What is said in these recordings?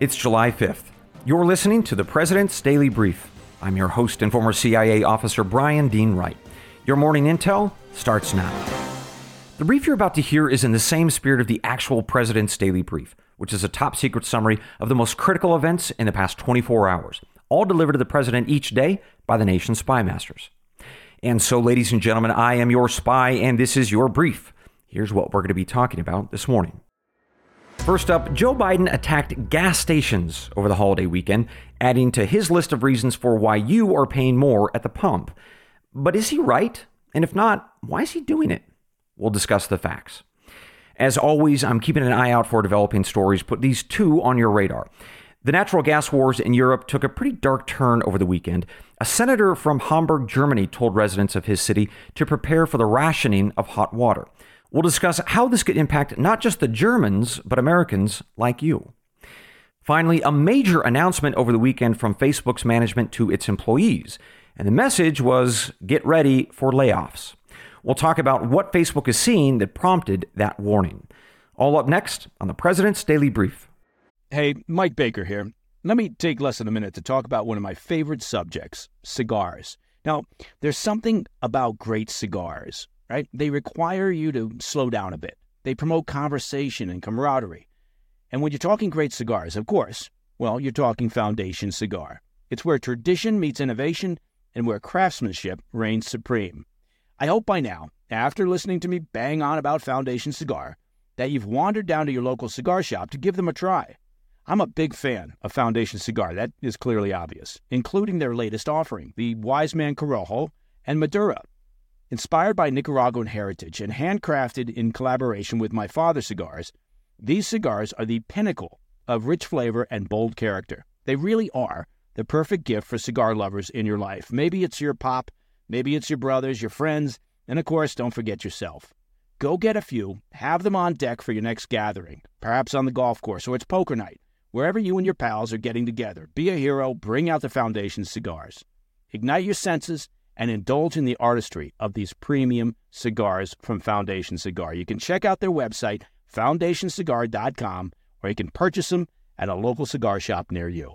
It's July 5th. You're listening to the President's Daily Brief. I'm your host and former CIA officer Brian Dean Wright. Your morning intel starts now. The brief you're about to hear is in the same spirit of the actual President's Daily Brief, which is a top secret summary of the most critical events in the past 24 hours, all delivered to the President each day by the nation's spy masters. And so, ladies and gentlemen, I am your spy, and this is your brief. Here's what we're going to be talking about this morning. First up, Joe Biden attacked gas stations over the holiday weekend, adding to his list of reasons for why you are paying more at the pump. But is he right? And if not, why is he doing it? We'll discuss the facts. As always, I'm keeping an eye out for developing stories. Put these two on your radar. The natural gas wars in Europe took a pretty dark turn over the weekend. A senator from Hamburg, Germany, told residents of his city to prepare for the rationing of hot water. We'll discuss how this could impact not just the Germans, but Americans like you. Finally, a major announcement over the weekend from Facebook's management to its employees. And the message was get ready for layoffs. We'll talk about what Facebook is seeing that prompted that warning. All up next on the President's Daily Brief. Hey, Mike Baker here. Let me take less than a minute to talk about one of my favorite subjects cigars. Now, there's something about great cigars right? They require you to slow down a bit. They promote conversation and camaraderie. And when you're talking great cigars, of course, well, you're talking Foundation Cigar. It's where tradition meets innovation and where craftsmanship reigns supreme. I hope by now, after listening to me bang on about Foundation Cigar, that you've wandered down to your local cigar shop to give them a try. I'm a big fan of Foundation Cigar, that is clearly obvious, including their latest offering, the Wise Man Corojo and Maduro, Inspired by Nicaraguan heritage and handcrafted in collaboration with my father cigars, these cigars are the pinnacle of rich flavor and bold character. They really are the perfect gift for cigar lovers in your life. Maybe it's your pop, maybe it's your brothers, your friends, and of course, don't forget yourself. Go get a few, have them on deck for your next gathering, perhaps on the golf course or it's poker night. Wherever you and your pals are getting together, be a hero, bring out the Foundation cigars. Ignite your senses and indulge in the artistry of these premium cigars from Foundation Cigar. You can check out their website, foundationcigar.com, or you can purchase them at a local cigar shop near you.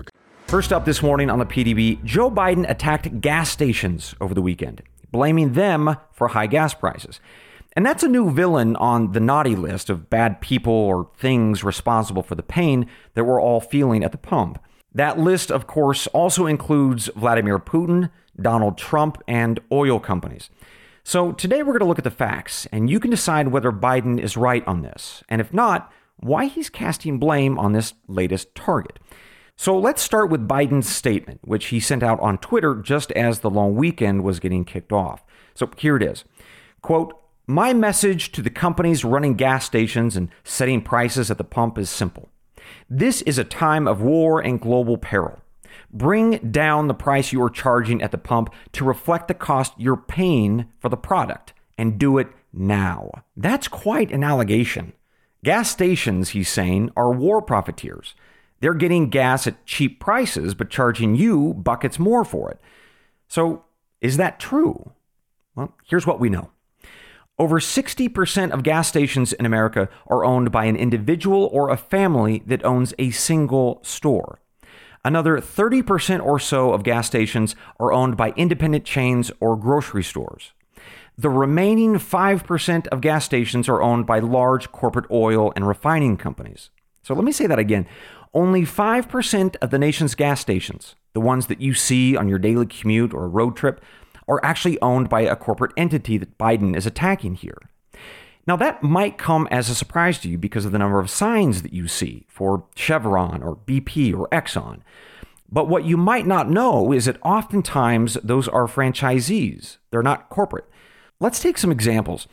First up this morning on the PDB, Joe Biden attacked gas stations over the weekend, blaming them for high gas prices. And that's a new villain on the naughty list of bad people or things responsible for the pain that we're all feeling at the pump. That list, of course, also includes Vladimir Putin, Donald Trump, and oil companies. So today we're going to look at the facts, and you can decide whether Biden is right on this, and if not, why he's casting blame on this latest target. So let's start with Biden's statement, which he sent out on Twitter just as the long weekend was getting kicked off. So here it is. Quote, my message to the companies running gas stations and setting prices at the pump is simple. This is a time of war and global peril. Bring down the price you are charging at the pump to reflect the cost you're paying for the product and do it now. That's quite an allegation. Gas stations, he's saying, are war profiteers. They're getting gas at cheap prices, but charging you buckets more for it. So, is that true? Well, here's what we know. Over 60% of gas stations in America are owned by an individual or a family that owns a single store. Another 30% or so of gas stations are owned by independent chains or grocery stores. The remaining 5% of gas stations are owned by large corporate oil and refining companies. So let me say that again. Only 5% of the nation's gas stations, the ones that you see on your daily commute or road trip, are actually owned by a corporate entity that Biden is attacking here. Now, that might come as a surprise to you because of the number of signs that you see for Chevron or BP or Exxon. But what you might not know is that oftentimes those are franchisees, they're not corporate. Let's take some examples.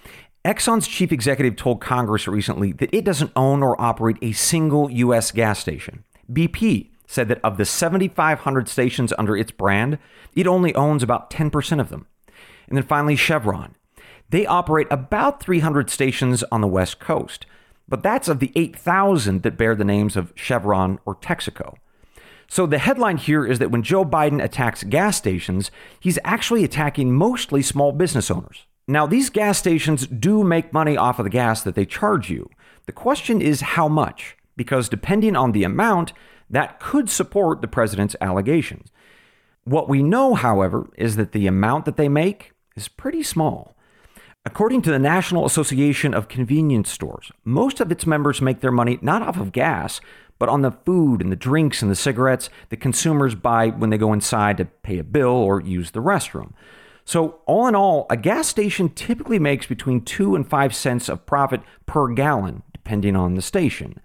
Exxon's chief executive told Congress recently that it doesn't own or operate a single U.S. gas station. BP said that of the 7,500 stations under its brand, it only owns about 10% of them. And then finally, Chevron. They operate about 300 stations on the West Coast, but that's of the 8,000 that bear the names of Chevron or Texaco. So the headline here is that when Joe Biden attacks gas stations, he's actually attacking mostly small business owners. Now, these gas stations do make money off of the gas that they charge you. The question is how much, because depending on the amount, that could support the president's allegations. What we know, however, is that the amount that they make is pretty small. According to the National Association of Convenience Stores, most of its members make their money not off of gas, but on the food and the drinks and the cigarettes that consumers buy when they go inside to pay a bill or use the restroom. So, all in all, a gas station typically makes between 2 and 5 cents of profit per gallon, depending on the station.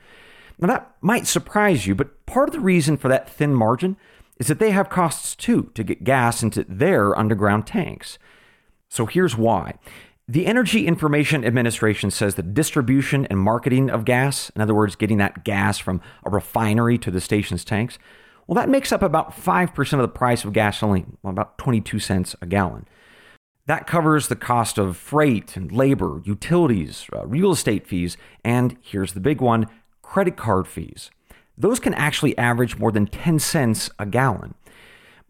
Now, that might surprise you, but part of the reason for that thin margin is that they have costs too to get gas into their underground tanks. So, here's why. The Energy Information Administration says the distribution and marketing of gas, in other words, getting that gas from a refinery to the station's tanks, well, that makes up about 5% of the price of gasoline, about 22 cents a gallon. That covers the cost of freight and labor, utilities, uh, real estate fees, and here's the big one credit card fees. Those can actually average more than 10 cents a gallon.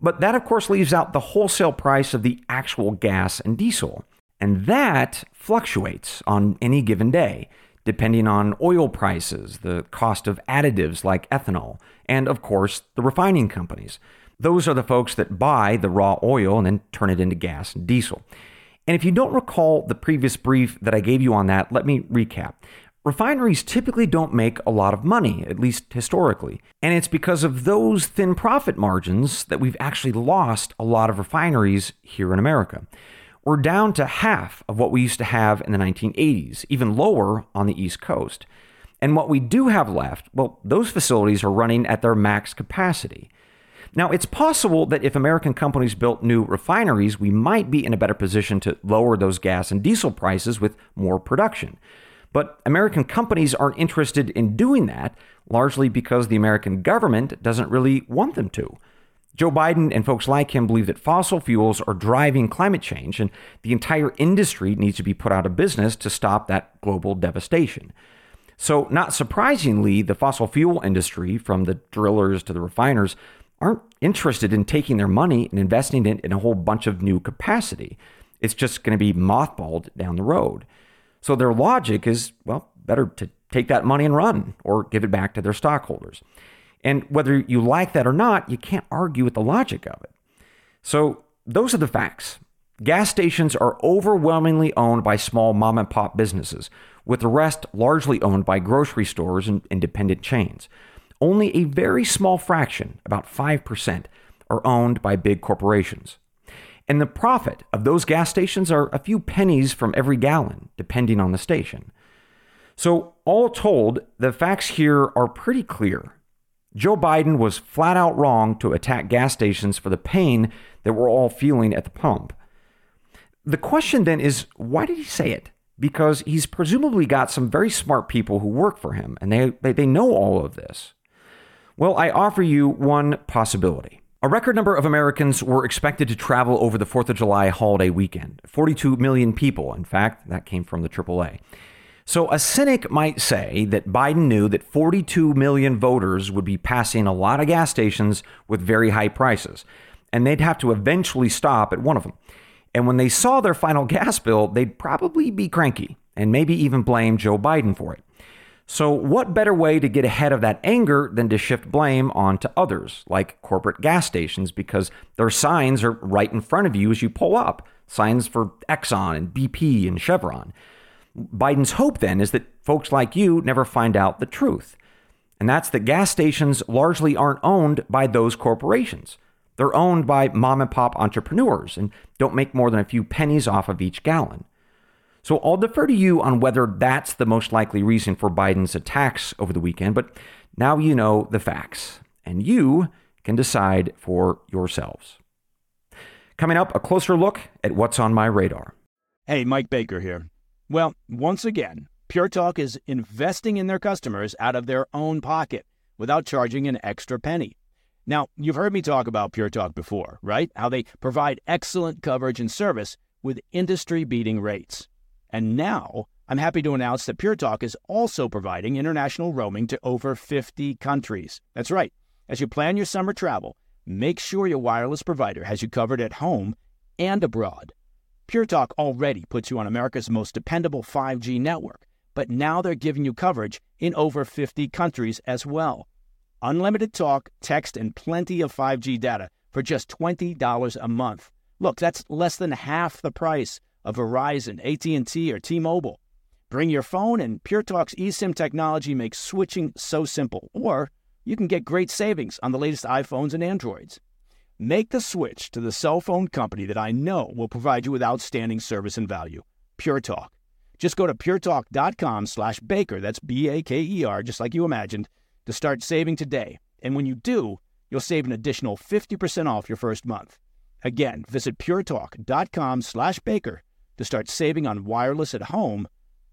But that, of course, leaves out the wholesale price of the actual gas and diesel. And that fluctuates on any given day, depending on oil prices, the cost of additives like ethanol, and of course, the refining companies. Those are the folks that buy the raw oil and then turn it into gas and diesel. And if you don't recall the previous brief that I gave you on that, let me recap. Refineries typically don't make a lot of money, at least historically. And it's because of those thin profit margins that we've actually lost a lot of refineries here in America. We're down to half of what we used to have in the 1980s, even lower on the East Coast. And what we do have left, well, those facilities are running at their max capacity. Now, it's possible that if American companies built new refineries, we might be in a better position to lower those gas and diesel prices with more production. But American companies aren't interested in doing that, largely because the American government doesn't really want them to. Joe Biden and folks like him believe that fossil fuels are driving climate change, and the entire industry needs to be put out of business to stop that global devastation. So, not surprisingly, the fossil fuel industry, from the drillers to the refiners, aren't interested in taking their money and investing it in a whole bunch of new capacity. It's just going to be mothballed down the road. So, their logic is well, better to take that money and run or give it back to their stockholders. And whether you like that or not, you can't argue with the logic of it. So, those are the facts. Gas stations are overwhelmingly owned by small mom and pop businesses, with the rest largely owned by grocery stores and independent chains. Only a very small fraction, about 5%, are owned by big corporations. And the profit of those gas stations are a few pennies from every gallon, depending on the station. So, all told, the facts here are pretty clear. Joe Biden was flat out wrong to attack gas stations for the pain that we're all feeling at the pump. The question then is why did he say it? Because he's presumably got some very smart people who work for him and they, they, they know all of this. Well, I offer you one possibility. A record number of Americans were expected to travel over the 4th of July holiday weekend 42 million people, in fact, that came from the AAA. So a cynic might say that Biden knew that 42 million voters would be passing a lot of gas stations with very high prices, and they'd have to eventually stop at one of them. And when they saw their final gas bill, they'd probably be cranky and maybe even blame Joe Biden for it. So, what better way to get ahead of that anger than to shift blame onto others, like corporate gas stations, because their signs are right in front of you as you pull up signs for Exxon and BP and Chevron. Biden's hope then is that folks like you never find out the truth. and that's that gas stations largely aren't owned by those corporations. They're owned by mom and pop entrepreneurs and don't make more than a few pennies off of each gallon. So I'll defer to you on whether that's the most likely reason for Biden's attacks over the weekend, but now you know the facts, and you can decide for yourselves. Coming up, a closer look at what's on my radar. Hey, Mike Baker here. Well, once again, Pure Talk is investing in their customers out of their own pocket without charging an extra penny. Now, you've heard me talk about Pure Talk before, right? How they provide excellent coverage and service with industry beating rates. And now, I'm happy to announce that Pure Talk is also providing international roaming to over 50 countries. That's right. As you plan your summer travel, make sure your wireless provider has you covered at home and abroad. Pure Talk already puts you on America's most dependable 5G network, but now they're giving you coverage in over 50 countries as well unlimited talk, text, and plenty of 5G data for just $20 a month. Look, that's less than half the price of Verizon, AT&T, or T-Mobile. Bring your phone and Pure Talk's eSIM technology makes switching so simple. Or you can get great savings on the latest iPhones and Androids. Make the switch to the cell phone company that I know will provide you with outstanding service and value. Pure Talk. Just go to puretalk.com slash baker, that's B-A-K-E-R, just like you imagined, to start saving today. And when you do, you'll save an additional 50% off your first month. Again, visit puretalk.com slash baker to start saving on wireless at home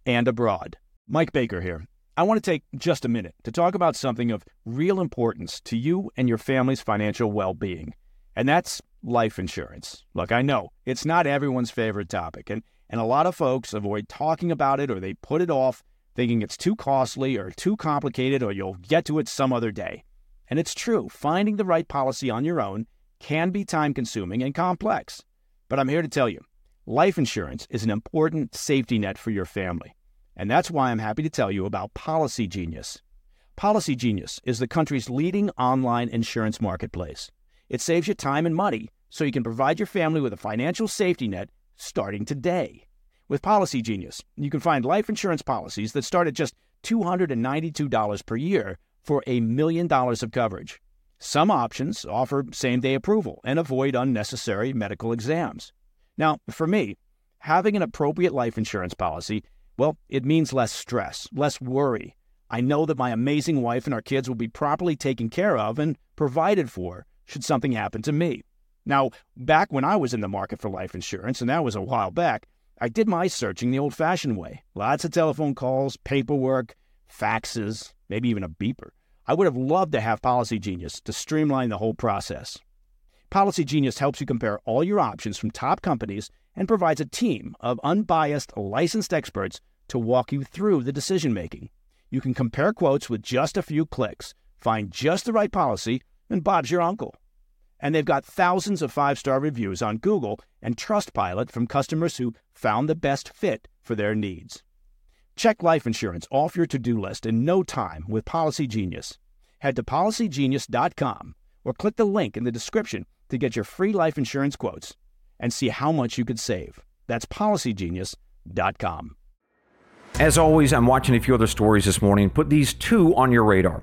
and abroad. Mike Baker here. I want to take just a minute to talk about something of real importance to you and your family's financial well being, and that's life insurance. Look, I know it's not everyone's favorite topic, and, and a lot of folks avoid talking about it or they put it off thinking it's too costly or too complicated or you'll get to it some other day. And it's true, finding the right policy on your own can be time consuming and complex. But I'm here to tell you life insurance is an important safety net for your family. And that's why I'm happy to tell you about Policy Genius. Policy Genius is the country's leading online insurance marketplace. It saves you time and money so you can provide your family with a financial safety net starting today. With Policy Genius, you can find life insurance policies that start at just $292 per year for a million dollars of coverage. Some options offer same day approval and avoid unnecessary medical exams. Now, for me, having an appropriate life insurance policy, well, it means less stress, less worry. I know that my amazing wife and our kids will be properly taken care of and provided for should something happen to me. Now, back when I was in the market for life insurance, and that was a while back, I did my searching the old fashioned way lots of telephone calls, paperwork, faxes, maybe even a beeper. I would have loved to have Policy Genius to streamline the whole process. Policy Genius helps you compare all your options from top companies and provides a team of unbiased, licensed experts to walk you through the decision making. You can compare quotes with just a few clicks, find just the right policy, and Bob's your uncle. And they've got thousands of five star reviews on Google and Trustpilot from customers who found the best fit for their needs. Check life insurance off your to do list in no time with Policy Genius. Head to policygenius.com or click the link in the description to get your free life insurance quotes and see how much you could save. That's policygenius.com. As always, I'm watching a few other stories this morning. Put these two on your radar.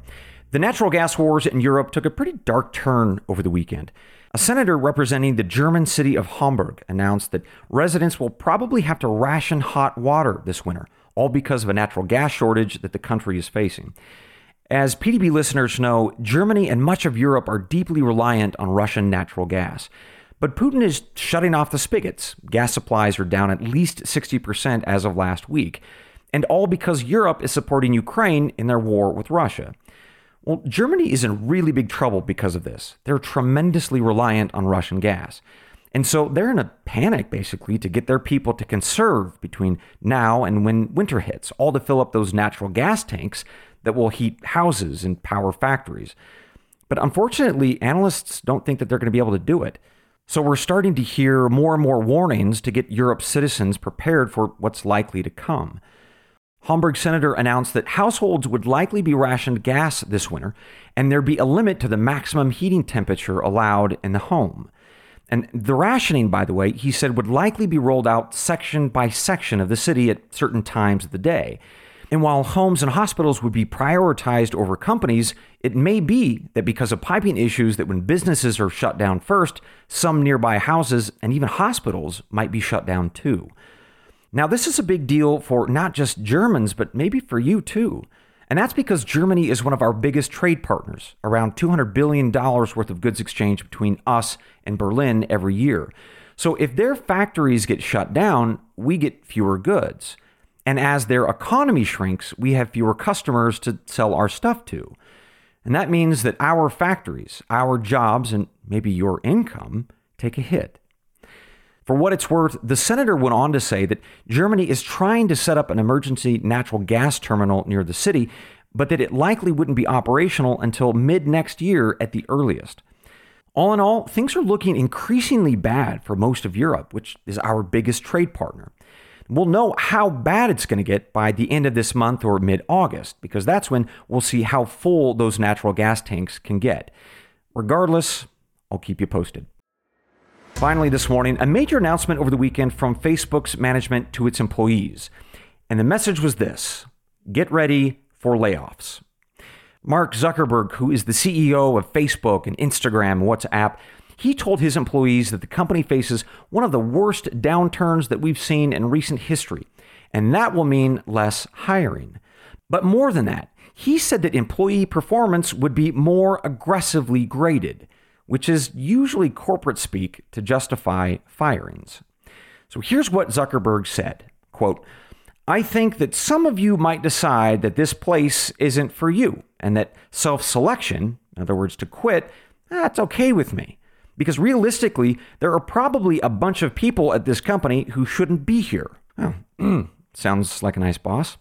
The natural gas wars in Europe took a pretty dark turn over the weekend. A senator representing the German city of Hamburg announced that residents will probably have to ration hot water this winter, all because of a natural gas shortage that the country is facing. As PDB listeners know, Germany and much of Europe are deeply reliant on Russian natural gas. But Putin is shutting off the spigots. Gas supplies are down at least 60% as of last week, and all because Europe is supporting Ukraine in their war with Russia. Well, Germany is in really big trouble because of this. They're tremendously reliant on Russian gas. And so they're in a panic, basically, to get their people to conserve between now and when winter hits, all to fill up those natural gas tanks that will heat houses and power factories. But unfortunately, analysts don't think that they're going to be able to do it. So we're starting to hear more and more warnings to get Europe's citizens prepared for what's likely to come. Hamburg senator announced that households would likely be rationed gas this winter, and there'd be a limit to the maximum heating temperature allowed in the home. And the rationing, by the way, he said would likely be rolled out section by section of the city at certain times of the day. And while homes and hospitals would be prioritized over companies, it may be that because of piping issues that when businesses are shut down first, some nearby houses and even hospitals might be shut down too. Now, this is a big deal for not just Germans, but maybe for you too. And that's because Germany is one of our biggest trade partners, around $200 billion worth of goods exchange between us and Berlin every year. So if their factories get shut down, we get fewer goods. And as their economy shrinks, we have fewer customers to sell our stuff to. And that means that our factories, our jobs, and maybe your income take a hit. For what it's worth, the senator went on to say that Germany is trying to set up an emergency natural gas terminal near the city, but that it likely wouldn't be operational until mid next year at the earliest. All in all, things are looking increasingly bad for most of Europe, which is our biggest trade partner. We'll know how bad it's going to get by the end of this month or mid August, because that's when we'll see how full those natural gas tanks can get. Regardless, I'll keep you posted. Finally, this morning, a major announcement over the weekend from Facebook's management to its employees. And the message was this get ready for layoffs. Mark Zuckerberg, who is the CEO of Facebook and Instagram and WhatsApp, he told his employees that the company faces one of the worst downturns that we've seen in recent history, and that will mean less hiring. But more than that, he said that employee performance would be more aggressively graded, which is usually corporate speak to justify firings. So here's what Zuckerberg said quote, I think that some of you might decide that this place isn't for you and that self selection, in other words, to quit, that's okay with me. Because realistically, there are probably a bunch of people at this company who shouldn't be here. Oh, hmm, sounds like a nice boss.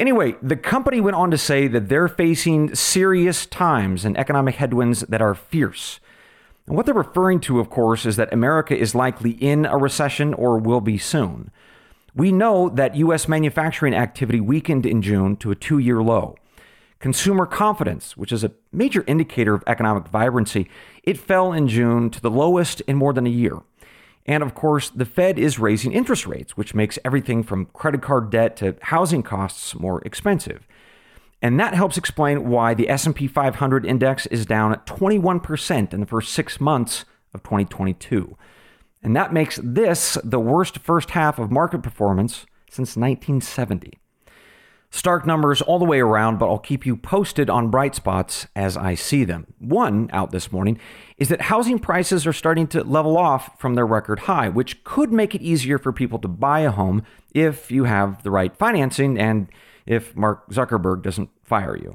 Anyway, the company went on to say that they're facing serious times and economic headwinds that are fierce. And what they're referring to, of course, is that America is likely in a recession or will be soon. We know that U.S. manufacturing activity weakened in June to a two year low. Consumer confidence, which is a major indicator of economic vibrancy, it fell in June to the lowest in more than a year. And of course, the Fed is raising interest rates, which makes everything from credit card debt to housing costs more expensive. And that helps explain why the S&P 500 index is down at 21% in the first 6 months of 2022. And that makes this the worst first half of market performance since 1970. Stark numbers all the way around, but I'll keep you posted on bright spots as I see them. One out this morning is that housing prices are starting to level off from their record high, which could make it easier for people to buy a home if you have the right financing and if Mark Zuckerberg doesn't fire you.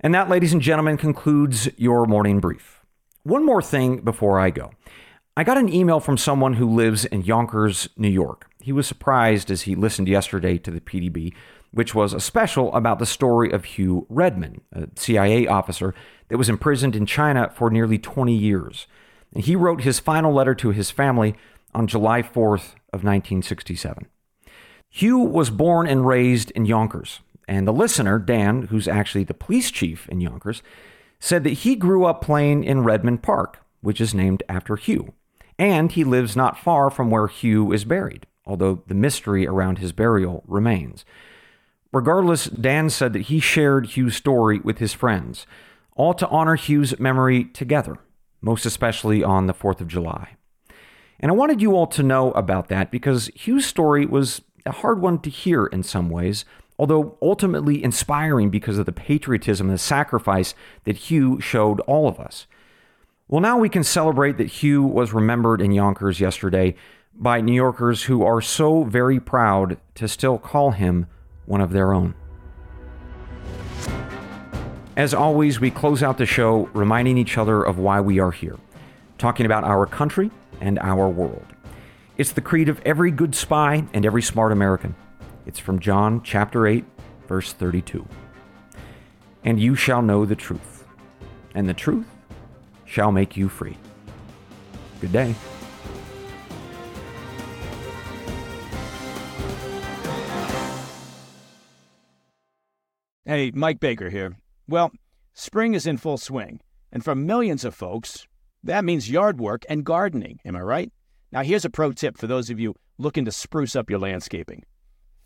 And that, ladies and gentlemen, concludes your morning brief. One more thing before I go. I got an email from someone who lives in Yonkers, New York. He was surprised as he listened yesterday to the PDB, which was a special about the story of Hugh Redmond, a CIA officer that was imprisoned in China for nearly 20 years. And he wrote his final letter to his family on July 4th of 1967. Hugh was born and raised in Yonkers, and the listener, Dan, who's actually the police chief in Yonkers, said that he grew up playing in Redmond Park, which is named after Hugh, and he lives not far from where Hugh is buried although the mystery around his burial remains. Regardless, Dan said that he shared Hugh's story with his friends, all to honor Hugh's memory together, most especially on the 4th of July. And I wanted you all to know about that because Hugh's story was a hard one to hear in some ways, although ultimately inspiring because of the patriotism and the sacrifice that Hugh showed all of us. Well, now we can celebrate that Hugh was remembered in Yonkers yesterday by New Yorkers who are so very proud to still call him one of their own. As always, we close out the show reminding each other of why we are here, talking about our country and our world. It's the creed of every good spy and every smart American. It's from John chapter 8, verse 32. And you shall know the truth, and the truth shall make you free. Good day. Hey, Mike Baker here. Well, spring is in full swing, and for millions of folks, that means yard work and gardening. Am I right? Now, here's a pro tip for those of you looking to spruce up your landscaping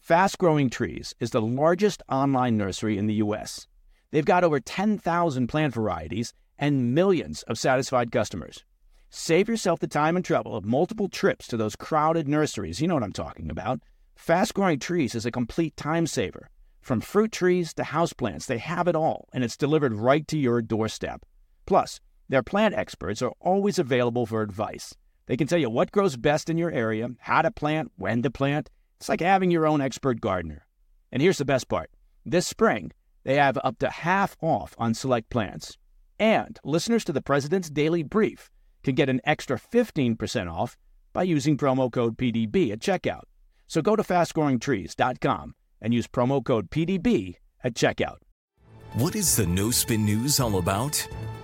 Fast Growing Trees is the largest online nursery in the U.S. They've got over 10,000 plant varieties and millions of satisfied customers. Save yourself the time and trouble of multiple trips to those crowded nurseries. You know what I'm talking about. Fast Growing Trees is a complete time saver. From fruit trees to houseplants, they have it all, and it's delivered right to your doorstep. Plus, their plant experts are always available for advice. They can tell you what grows best in your area, how to plant, when to plant. It's like having your own expert gardener. And here's the best part this spring, they have up to half off on select plants. And listeners to the President's Daily Brief can get an extra 15% off by using promo code PDB at checkout. So go to fastgrowingtrees.com and use promo code PDB at checkout. What is the No Spin News all about?